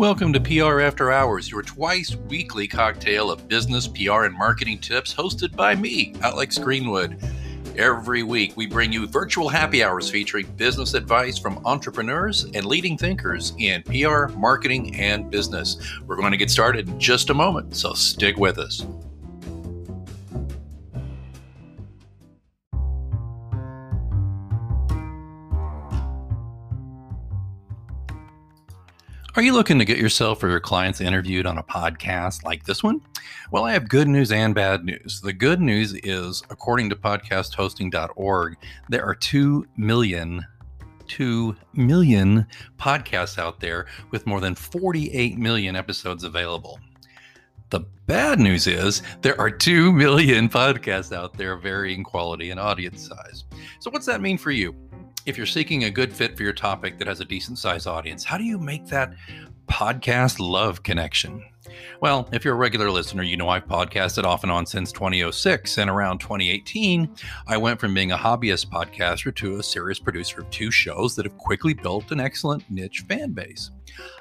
Welcome to PR After Hours, your twice weekly cocktail of business, PR, and marketing tips hosted by me, Alex Greenwood. Every week, we bring you virtual happy hours featuring business advice from entrepreneurs and leading thinkers in PR, marketing, and business. We're going to get started in just a moment, so stick with us. Are you looking to get yourself or your clients interviewed on a podcast like this one? Well, I have good news and bad news. The good news is, according to podcasthosting.org, there are 2 million 2 million podcasts out there with more than 48 million episodes available. The bad news is there are 2 million podcasts out there varying quality and audience size. So, what's that mean for you? If you're seeking a good fit for your topic that has a decent sized audience, how do you make that podcast love connection? Well, if you're a regular listener, you know I've podcasted off and on since 2006. And around 2018, I went from being a hobbyist podcaster to a serious producer of two shows that have quickly built an excellent niche fan base.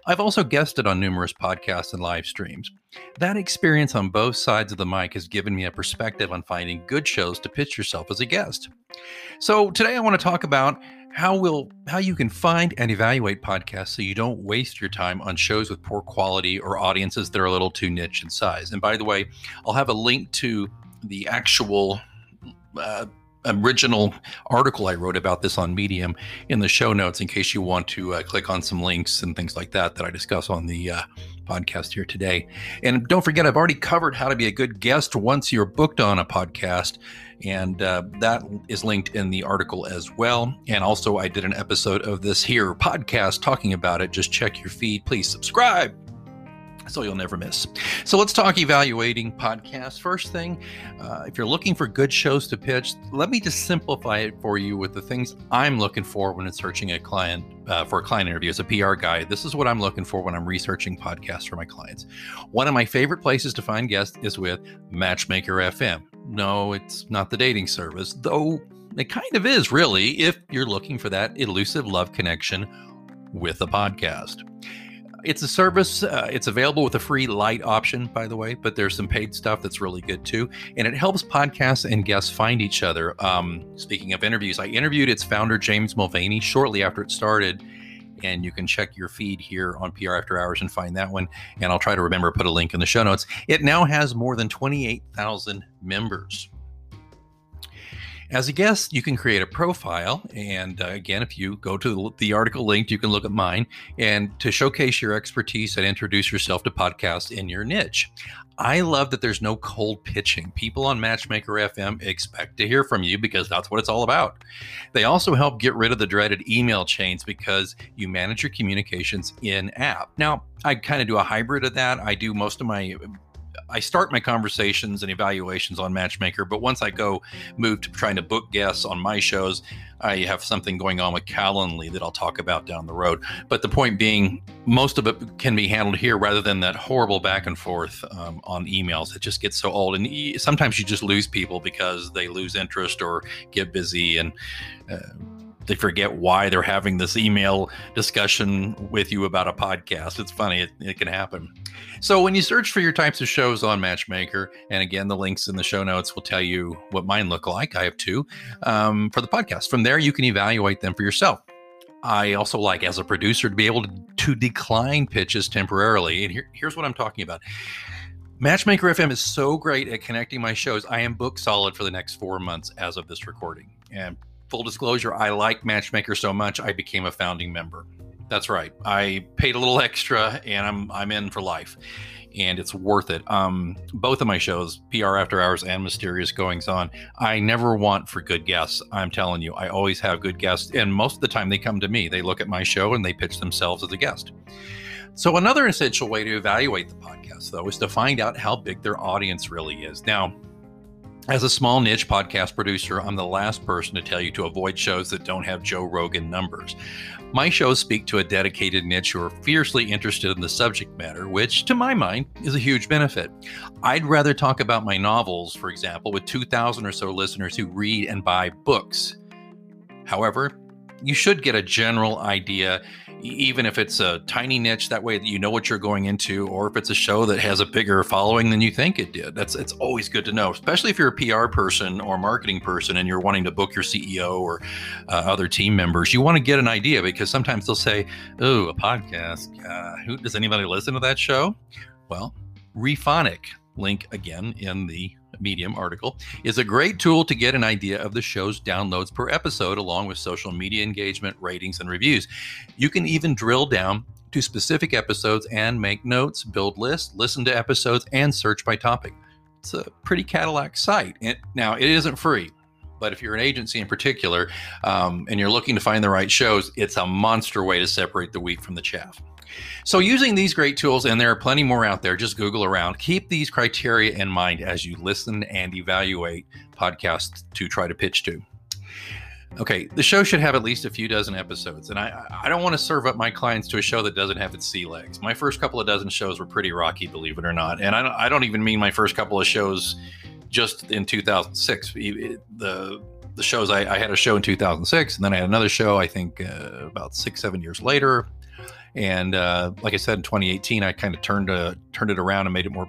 I've also guested on numerous podcasts and live streams. That experience on both sides of the mic has given me a perspective on finding good shows to pitch yourself as a guest. So today I want to talk about how will how you can find and evaluate podcasts so you don't waste your time on shows with poor quality or audiences that are a little too niche in size. And by the way, I'll have a link to the actual uh, original article I wrote about this on Medium in the show notes in case you want to uh, click on some links and things like that that I discuss on the uh, podcast here today. And don't forget, I've already covered how to be a good guest once you're booked on a podcast. And uh, that is linked in the article as well. And also, I did an episode of this here podcast talking about it. Just check your feed. Please subscribe so you'll never miss. So let's talk evaluating podcasts. First thing, uh, if you're looking for good shows to pitch, let me just simplify it for you with the things I'm looking for when searching a client uh, for a client interview as a PR guy. This is what I'm looking for when I'm researching podcasts for my clients. One of my favorite places to find guests is with Matchmaker FM. No, it's not the dating service, though it kind of is really if you're looking for that elusive love connection with a podcast. It's a service. Uh, it's available with a free light option, by the way, but there's some paid stuff that's really good too. And it helps podcasts and guests find each other. Um, speaking of interviews, I interviewed its founder, James Mulvany, shortly after it started. And you can check your feed here on PR After Hours and find that one. And I'll try to remember to put a link in the show notes. It now has more than 28,000 members. As a guest, you can create a profile. And uh, again, if you go to the article linked, you can look at mine and to showcase your expertise and introduce yourself to podcasts in your niche. I love that there's no cold pitching. People on Matchmaker FM expect to hear from you because that's what it's all about. They also help get rid of the dreaded email chains because you manage your communications in app. Now, I kind of do a hybrid of that. I do most of my I start my conversations and evaluations on Matchmaker, but once I go move to trying to book guests on my shows, I have something going on with Calendly that I'll talk about down the road. But the point being, most of it can be handled here rather than that horrible back and forth um, on emails. It just gets so old, and sometimes you just lose people because they lose interest or get busy and. Uh, they forget why they're having this email discussion with you about a podcast. It's funny, it, it, can happen. So, when you search for your types of shows on Matchmaker, and again, the links in the show notes will tell you what mine look like. I have two um, for the podcast. From there, you can evaluate them for yourself. I also like, as a producer, to be able to, to decline pitches temporarily. And here, here's what I'm talking about. Matchmaker FM is so great at connecting my shows. I am booked solid for the next four months as of this recording. And full disclosure, I like Matchmaker so much I became a founding member. That's right. I paid a little extra and I'm I'm in for life. And it's worth it. Um, both of my shows, PR After Hours and Mysterious Goings On, I never want for good guests. I'm telling you, I always have good guests. And most of the time they come to me. They look at my show and they pitch themselves as a guest. So, another essential way to evaluate the podcast, though, is to find out how big their audience really is. Now, as a small niche podcast producer, I'm the last person to tell you to avoid shows that don't have Joe Rogan numbers. My shows speak to a dedicated niche who are fiercely interested in the subject matter, which, to my mind, is a huge benefit. I'd rather talk about my novels, for example, with 2,000 or so listeners who read and buy books. However, you should get a general idea even if it's a tiny niche that way that you know what you're going into or if it's a show that has a bigger following than you think it did. That's it's always good to know especially if you're a pr person or marketing person and you're wanting to book your ceo or uh, other team members. You want to get an idea because sometimes they'll say oh a podcast uh, who does anybody listen to that show? Well rephonic link again in the Medium article, is a great tool to get an idea of the show's downloads per episode, along with social media engagement, ratings, and reviews. You can even drill down to specific episodes and make notes, build lists, listen to episodes, and search by topic. It's a pretty Cadillac site. And now, it isn't free, but if you're an agency in particular um, and you're looking to find the right shows, it's a monster way to separate the wheat from the chaff. So, using these great tools, and there are plenty more out there, just Google around, keep these criteria in mind as you listen and evaluate podcasts to try to pitch to. Okay, the show should have at least a few dozen episodes, and I I don't want to serve up my clients to a show that doesn't have its sea legs. My first couple of dozen shows were pretty rocky, believe it or not, and I don't, I don't even mean my first couple of shows just in 2006. The the shows I, I had a show in 2006, and then I had another show I think uh, about six seven years later, and uh, like I said, in 2018, I kind of turned uh, turned it around and made it more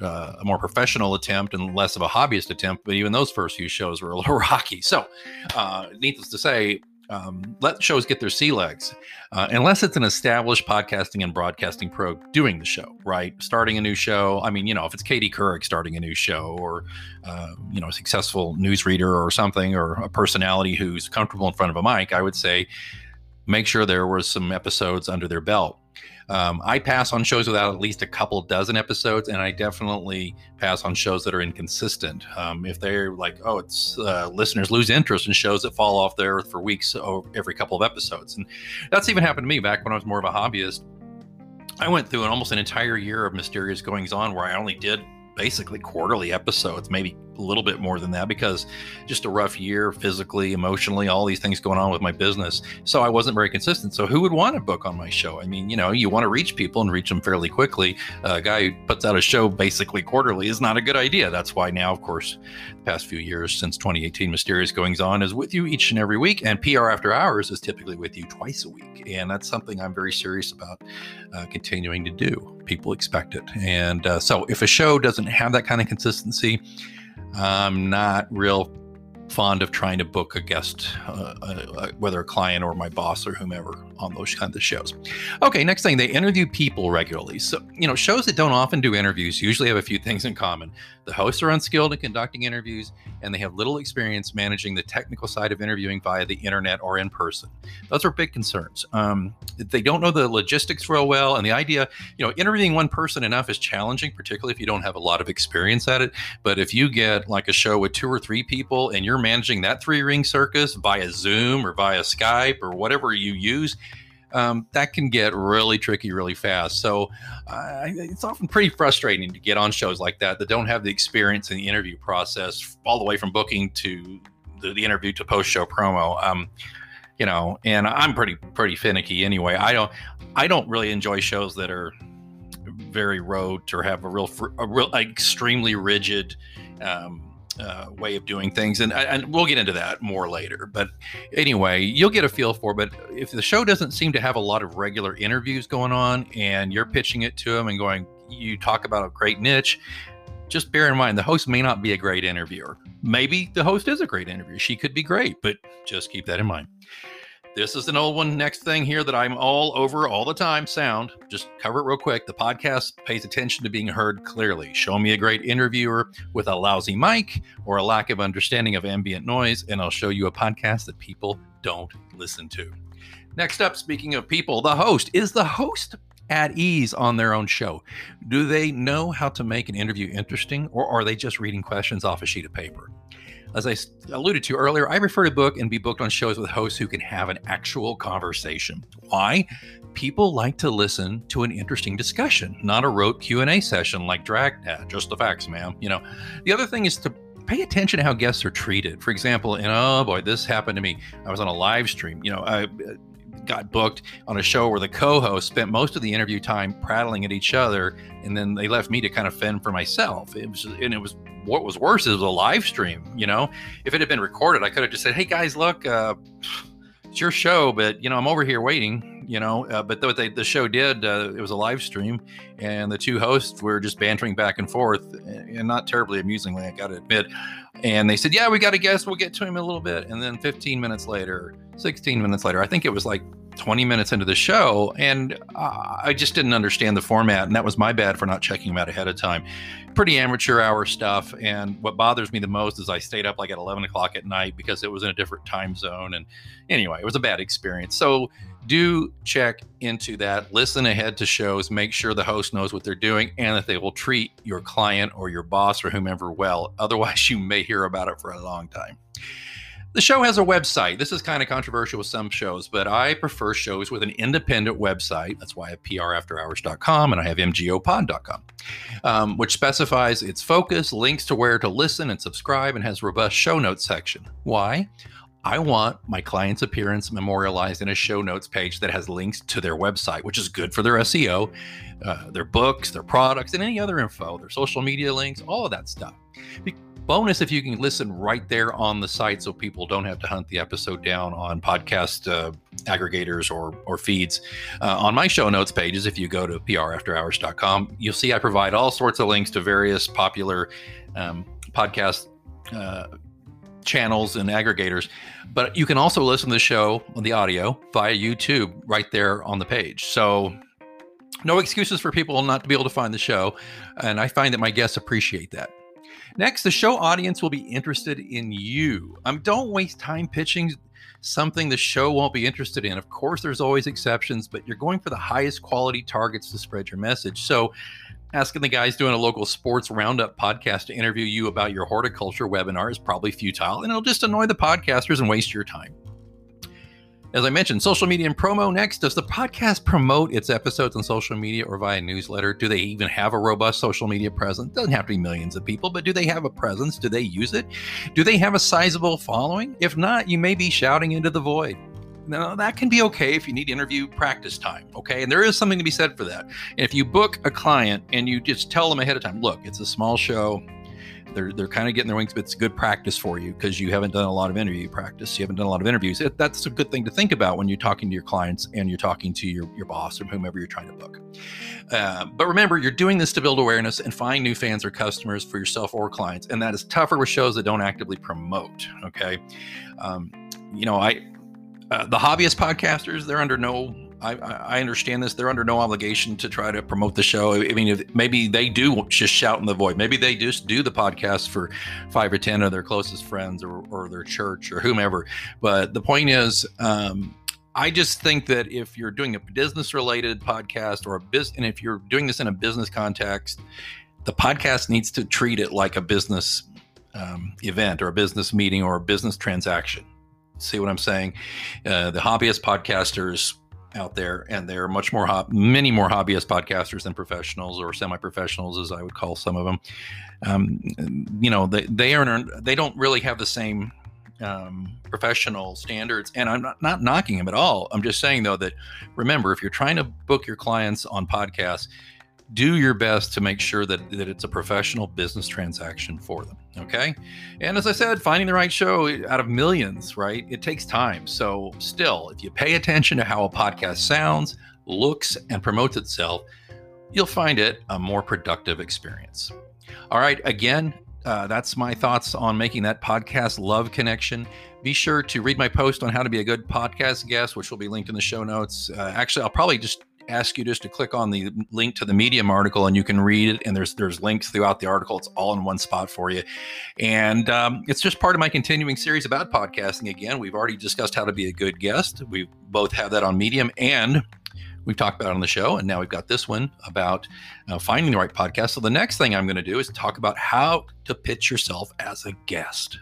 uh, a more professional attempt and less of a hobbyist attempt. But even those first few shows were a little rocky. So, uh, needless to say, um, let shows get their sea legs, uh, unless it's an established podcasting and broadcasting pro doing the show, right? Starting a new show. I mean, you know, if it's Katie Couric starting a new show, or uh, you know, a successful newsreader or something, or a personality who's comfortable in front of a mic, I would say make sure there were some episodes under their belt. Um, I pass on shows without at least a couple dozen episodes, and I definitely pass on shows that are inconsistent. Um, if they're like, oh, it's uh, listeners lose interest in shows that fall off there for weeks every couple of episodes, and that's even happened to me back when I was more of a hobbyist. I went through an almost an entire year of mysterious goings on where I only did basically quarterly episodes, maybe a little bit more than that because just a rough year physically, emotionally, all these things going on with my business. So I wasn't very consistent. So who would want a book on my show? I mean, you know, you want to reach people and reach them fairly quickly. A guy who puts out a show basically quarterly is not a good idea. That's why now, of course, the past few years since 2018, Mysterious Goings On is with you each and every week, and PR After Hours is typically with you twice a week. And that's something I'm very serious about uh, continuing to do. People expect it. And uh, so if a show doesn't have that kind of consistency, I'm not real fond of trying to book a guest, uh, uh, uh, whether a client or my boss or whomever, on those kinds of shows. Okay, next thing, they interview people regularly. So, you know, shows that don't often do interviews usually have a few things in common. The hosts are unskilled in conducting interviews, and they have little experience managing the technical side of interviewing via the internet or in person. Those are big concerns. Um, they don't know the logistics real well, and the idea, you know, interviewing one person enough is challenging, particularly if you don't have a lot of experience at it. But if you get like a show with two or three people and you're managing that three ring circus via Zoom or via Skype or whatever you use, um, that can get really tricky really fast. So uh, it's often pretty frustrating to get on shows like that that don't have the experience in the interview process, all the way from booking to the, the interview to post show promo. Um, you know, and I'm pretty pretty finicky anyway. I don't I don't really enjoy shows that are very rote or have a real a real extremely rigid um, uh, way of doing things, and and we'll get into that more later. But anyway, you'll get a feel for. But if the show doesn't seem to have a lot of regular interviews going on, and you're pitching it to them and going, you talk about a great niche. Just bear in mind the host may not be a great interviewer. Maybe the host is a great interviewer. She could be great, but just keep that in mind. This is an old one. Next thing here that I'm all over all the time sound. Just cover it real quick. The podcast pays attention to being heard clearly. Show me a great interviewer with a lousy mic or a lack of understanding of ambient noise, and I'll show you a podcast that people don't listen to. Next up, speaking of people, the host. Is the host at ease on their own show? Do they know how to make an interview interesting, or are they just reading questions off a sheet of paper? As I alluded to earlier, I prefer to book and be booked on shows with hosts who can have an actual conversation. Why? People like to listen to an interesting discussion, not a rote Q&A session like Dragnet, eh, just the facts, ma'am. You know, the other thing is to pay attention to how guests are treated. For example, and oh boy, this happened to me. I was on a live stream. You know, I got booked on a show where the co-host spent most of the interview time prattling at each other, and then they left me to kind of fend for myself. It was, and it was what was worse is it was a live stream. You know, if it had been recorded, I could have just said, "Hey guys, look." Uh, it's your show, but you know, I'm over here waiting, you know. Uh, but what they, the show did, uh, it was a live stream, and the two hosts were just bantering back and forth, and not terribly amusingly, I got to admit. And they said, "Yeah, we got a guest. We'll get to him in a little bit." And then 15 minutes later, 16 minutes later, I think it was like 20 minutes into the show, and uh, I just didn't understand the format, and that was my bad for not checking them out ahead of time. Pretty amateur hour stuff, and what bothers me the most is I stayed up like at 11 o'clock at night because it was in a different time zone, and anyway, it was a bad experience. So do check into that. Listen ahead to shows. Make sure the host knows what they're doing and that they will treat your client or your boss or whomever well. Otherwise, you may hear about it for a long time. The show has a website. This is kind of controversial with some shows, but I prefer shows with an independent website. That's why I have prafterhours.com and I have mgopod.com, um, which specifies its focus, links to where to listen and subscribe, and has robust show notes section. Why? I want my client's appearance memorialized in a show notes page that has links to their website, which is good for their SEO, uh, their books, their products, and any other info, their social media links, all of that stuff. Bonus if you can listen right there on the site so people don't have to hunt the episode down on podcast uh, aggregators or, or feeds. Uh, on my show notes pages, if you go to prafterhours.com, you'll see I provide all sorts of links to various popular um, podcast uh, channels and aggregators. But you can also listen to the show on the audio via YouTube right there on the page. So no excuses for people not to be able to find the show. And I find that my guests appreciate that. Next, the show audience will be interested in you. Um, don't waste time pitching something the show won't be interested in. Of course, there's always exceptions, but you're going for the highest quality targets to spread your message. So, asking the guys doing a local sports roundup podcast to interview you about your horticulture webinar is probably futile and it'll just annoy the podcasters and waste your time. As I mentioned, social media and promo next. Does the podcast promote its episodes on social media or via newsletter? Do they even have a robust social media presence? Doesn't have to be millions of people, but do they have a presence? Do they use it? Do they have a sizable following? If not, you may be shouting into the void. Now, that can be okay if you need interview practice time, okay? And there is something to be said for that. if you book a client and you just tell them ahead of time, look, it's a small show, they're they're kind of getting their wings, but it's good practice for you because you haven't done a lot of interview practice. You haven't done a lot of interviews. It, that's a good thing to think about when you're talking to your clients and you're talking to your, your boss or whomever you're trying to book. Uh, but remember, you're doing this to build awareness and find new fans or customers for yourself or clients, and that is tougher with shows that don't actively promote. Okay, um, you know I. Uh, the hobbyist podcasters, they're under no I, I understand this. They're under no obligation to try to promote the show. I mean, if, maybe they do just shout in the void. Maybe they just do the podcast for five or ten of their closest friends or, or their church or whomever. But the point is, um, I just think that if you're doing a business related podcast or a business, and if you're doing this in a business context, the podcast needs to treat it like a business um, event or a business meeting or a business transaction. See what I'm saying? Uh, the hobbyist podcasters out there, and they're much more hot, many more hobbyist podcasters than professionals or semi-professionals, as I would call some of them. Um, you know, they they are they don't really have the same um, professional standards, and I'm not, not knocking them at all. I'm just saying though that remember, if you're trying to book your clients on podcasts, do your best to make sure that, that it's a professional business transaction for them. Okay. And as I said, finding the right show out of millions, right? It takes time. So, still, if you pay attention to how a podcast sounds, looks, and promotes itself, you'll find it a more productive experience. All right. Again, uh, that's my thoughts on making that podcast love connection. Be sure to read my post on how to be a good podcast guest, which will be linked in the show notes. Uh, actually, I'll probably just ask you just to click on the link to the Medium article and you can read it. And there's there's links throughout the article. It's all in one spot for you. And um, it's just part of my continuing series about podcasting. Again, we've already discussed how to be a good guest. We both have that on Medium and we've talked about it on the show. And now we've got this one about uh, finding the right podcast. So the next thing I'm going to do is talk about how to pitch yourself as a guest.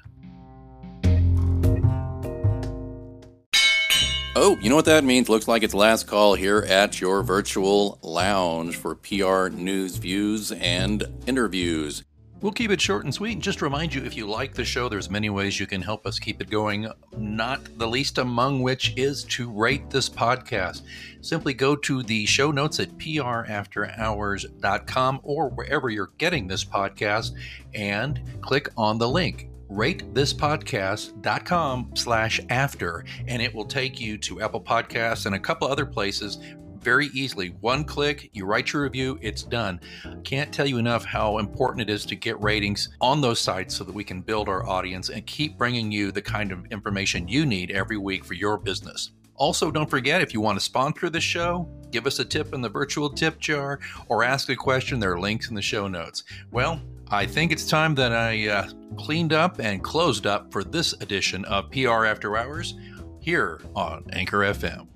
Oh, you know what that means? Looks like it's last call here at your virtual lounge for PR news, views, and interviews. We'll keep it short and sweet. Just remind you if you like the show, there's many ways you can help us keep it going, not the least among which is to rate this podcast. Simply go to the show notes at prafterhours.com or wherever you're getting this podcast and click on the link ratethispodcast.com slash after, and it will take you to Apple Podcasts and a couple other places very easily. One click, you write your review, it's done. Can't tell you enough how important it is to get ratings on those sites so that we can build our audience and keep bringing you the kind of information you need every week for your business. Also, don't forget if you want to sponsor the show, give us a tip in the virtual tip jar, or ask a question, there are links in the show notes. Well, I think it's time that I uh, cleaned up and closed up for this edition of PR After Hours here on Anchor FM.